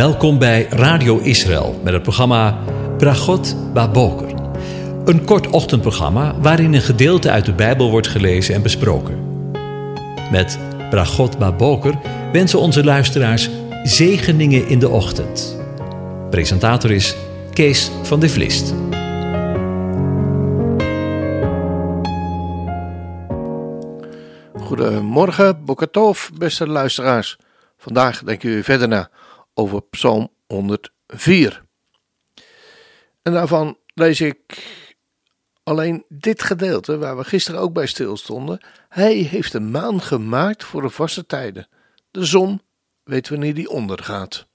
Welkom bij Radio Israël met het programma Bragot Baboker. Een kort ochtendprogramma waarin een gedeelte uit de Bijbel wordt gelezen en besproken. Met Bragot Baboker wensen onze luisteraars zegeningen in de ochtend. Presentator is Kees van de Vlist. Goedemorgen, Bokatov, beste luisteraars. Vandaag denken we verder na over Psalm 104. En daarvan lees ik alleen dit gedeelte waar we gisteren ook bij stilstonden. Hij heeft de maan gemaakt voor de vaste tijden. De zon weet wanneer die ondergaat.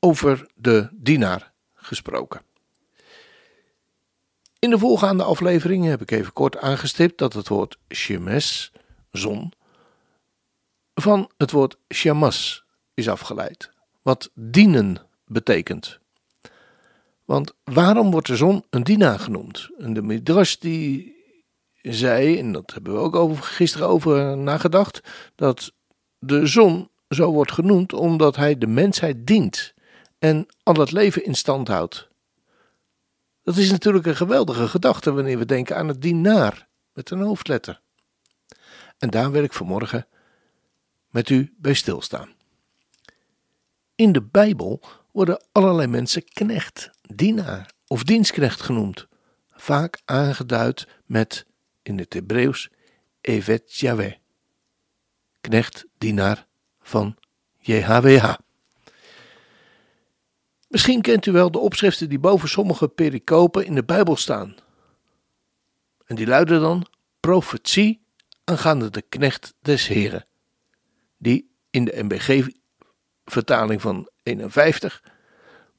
Over de dienaar gesproken. In de voorgaande afleveringen heb ik even kort aangestipt dat het woord shemes, zon, van het woord shamas is afgeleid, wat dienen betekent. Want waarom wordt de zon een dienaar genoemd? En de Midrash die zei, en dat hebben we ook over, gisteren over nagedacht, dat de zon zo wordt genoemd omdat hij de mensheid dient en al het leven in stand houdt. Dat is natuurlijk een geweldige gedachte wanneer we denken aan het dienaar met een hoofdletter. En daar wil ik vanmorgen met u bij stilstaan. In de Bijbel worden allerlei mensen knecht, dienaar of dienstknecht genoemd, vaak aangeduid met in het Hebreeuws Evet Yahweh, knecht, dienaar van JHWH. Misschien kent u wel de opschriften die boven sommige pericopen in de Bijbel staan. En die luiden dan profetie aangaande de knecht des Heren, die in de MBG-vertaling van 51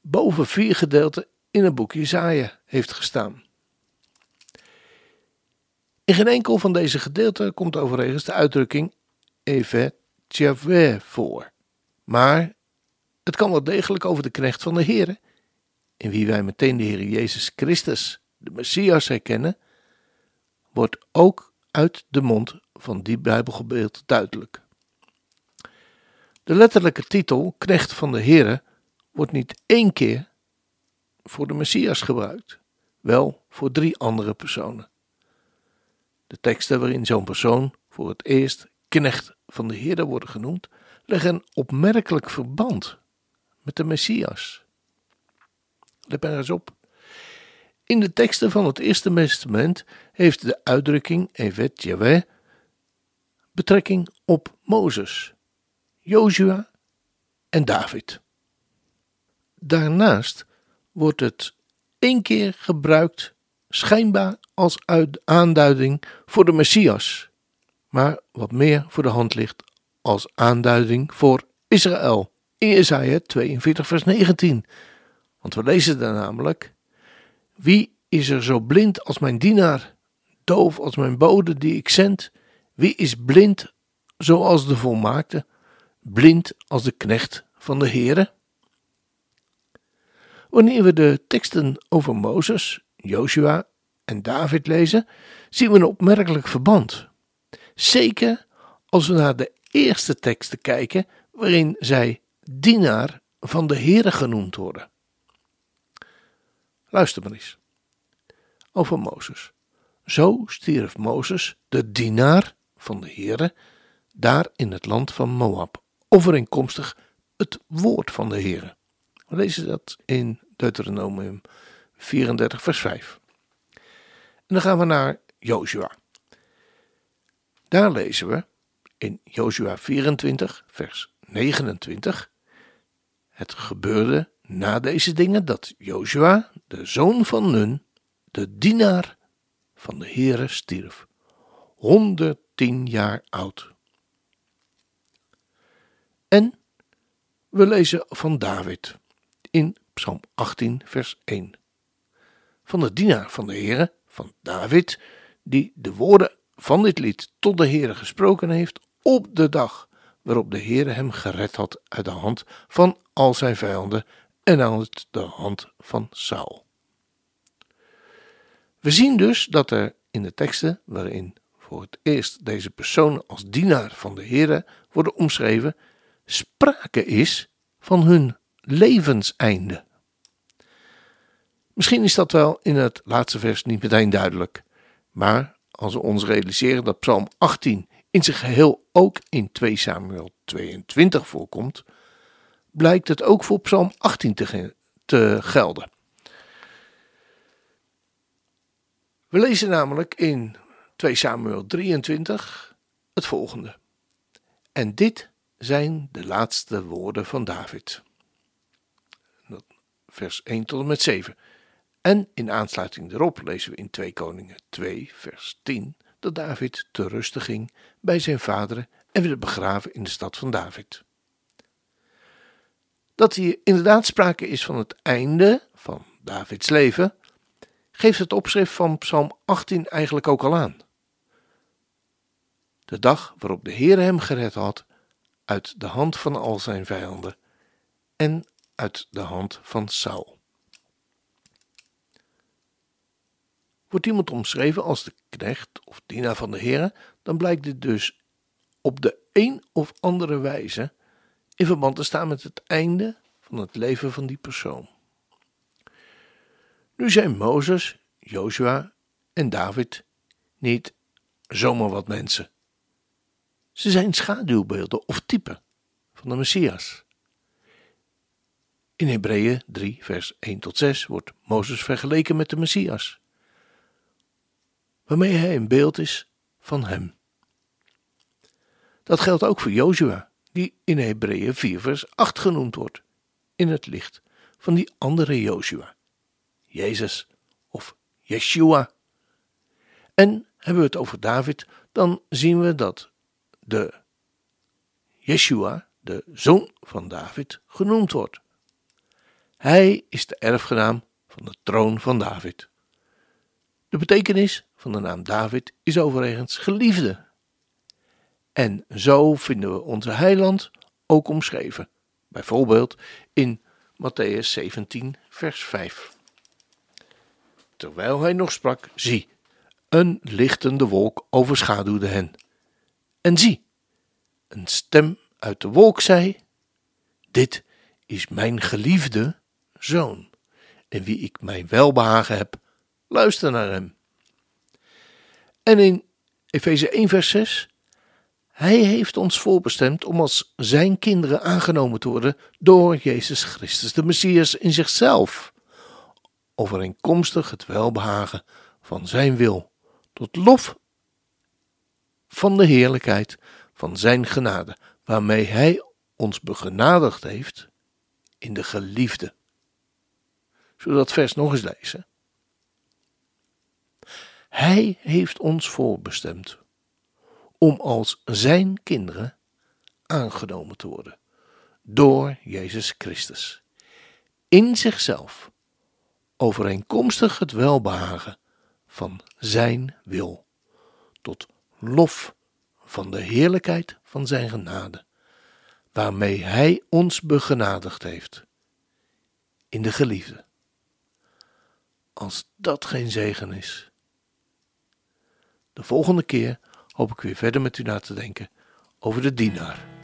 boven vier gedeelten in het boek Jezaja heeft gestaan. In geen enkel van deze gedeelten komt overigens de uitdrukking Evet Javeh voor, maar het kan wel degelijk over de knecht van de Heere, in wie wij meteen de Heer Jezus Christus, de Messias, herkennen, wordt ook uit de mond van die Bijbelgebeeld duidelijk. De letterlijke titel, knecht van de Heere, wordt niet één keer voor de Messias gebruikt, wel voor drie andere personen. De teksten waarin zo'n persoon voor het eerst knecht van de Heere worden genoemd, leggen een opmerkelijk verband met de Messias. Let maar eens op. In de teksten van het Eerste Testament heeft de uitdrukking Evet Yahweh betrekking op Mozes, Jozua en David. Daarnaast wordt het één keer gebruikt, schijnbaar als aanduiding voor de Messias, maar wat meer voor de hand ligt als aanduiding voor Israël in Jesaja 42 vers 19. Want we lezen daar namelijk, wie is er zo blind als mijn dienaar, doof als mijn bode die ik zend? Wie is blind zoals de volmaakte, blind als de knecht van de Heere? Wanneer we de teksten over Mozes, Joshua en David lezen, zien we een opmerkelijk verband. Zeker als we naar de eerste teksten kijken, waarin zij dienaar van de Heere genoemd worden. Luister maar eens. Over Mozes. Zo stierf Mozes, de dienaar van de Heere, daar in het land van Moab, overeenkomstig het woord van de Heere. We lezen dat in Deuteronomium 34 vers 5. En dan gaan we naar Joshua. Daar lezen we in Joshua 24 vers 29 het gebeurde na deze dingen dat Joshua, de zoon van Nun, de dienaar van de Heere, stierf, 110 jaar oud. En we lezen van David in Psalm 18, vers 1. Van de dienaar van de Heere, van David, die de woorden van dit lied tot de Heere gesproken heeft op de dag waarop de Heere hem gered had uit de hand van al zijn vijanden en uit de hand van Saul. We zien dus dat er in de teksten waarin voor het eerst deze personen als dienaar van de Heere worden omschreven, sprake is van hun levenseinde. Misschien is dat wel in het laatste vers niet meteen duidelijk, maar als we ons realiseren dat Psalm 18 in zijn geheel ook in 2 Samuel 22 voorkomt, blijkt het ook voor Psalm 18 te, te gelden. We lezen namelijk in 2 Samuel 23 het volgende. En dit zijn de laatste woorden van David. Vers 1 tot en met 7. En in aansluiting daarop lezen we in 2 Koningen 2, vers 10, dat David te rusten ging bij zijn vaderen en werd begraven in de stad van David. Dat hier inderdaad sprake is van het einde van Davids leven, geeft het opschrift van Psalm 18 eigenlijk ook al aan. De dag waarop de Heer hem gered had uit de hand van al zijn vijanden en uit de hand van Saul. Wordt iemand omschreven als de knecht of dienaar van de Heer, dan blijkt dit dus op de een of andere wijze in verband te staan met het einde van het leven van die persoon. Nu zijn Mozes, Joshua en David niet zomaar wat mensen. Ze zijn schaduwbeelden of typen van de Messias. In Hebreeën 3, vers 1 tot 6 wordt Mozes vergeleken met de Messias, waarmee hij een beeld is van hem. Dat geldt ook voor Joshua, die in Hebreeën 4, vers 8 genoemd wordt, in het licht van die andere Joshua, Jezus of Yeshua. En hebben we het over David, dan zien we dat de Yeshua, de zoon van David, genoemd wordt. Hij is de erfgenaam van de troon van David. De betekenis van de naam David is overigens geliefde. En zo vinden we onze heiland ook omschreven, bijvoorbeeld in Matthäus 17, vers 5. Terwijl hij nog sprak, zie, een lichtende wolk overschaduwde hen. En zie, een stem uit de wolk zei: Dit is mijn geliefde zoon, in wie ik mijn welbehagen heb. Luister naar hem. En in Efeze 1, vers 6: Hij heeft ons voorbestemd om als zijn kinderen aangenomen te worden door Jezus Christus, de Messias in zichzelf, overeenkomstig het welbehagen van zijn wil, tot lof van de heerlijkheid van zijn genade, waarmee hij ons begenadigd heeft in de geliefde. Zullen we dat vers nog eens lezen? Hij heeft ons voorbestemd om als zijn kinderen aangenomen te worden door Jezus Christus. In zichzelf, overeenkomstig het welbehagen van zijn wil, tot lof van de heerlijkheid van zijn genade, waarmee hij ons begenadigd heeft in de geliefde. Als dat geen zegen is. De volgende keer hoop ik weer verder met u na te denken over de dienaar.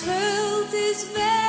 Al mijn schuld is weggedaan.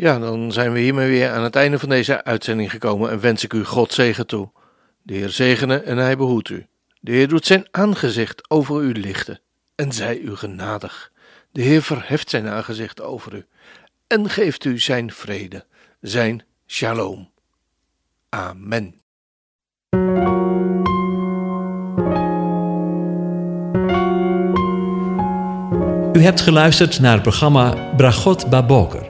Ja, dan zijn we hiermee weer aan het einde van deze uitzending gekomen en wens ik u God zegen toe. De Heer zegene en hij behoedt u. De Heer doet zijn aangezicht over u lichten en zij u genadig. De Heer verheft zijn aangezicht over u en geeft u zijn vrede, zijn shalom. Amen. U hebt geluisterd naar het programma Bragot Baboker.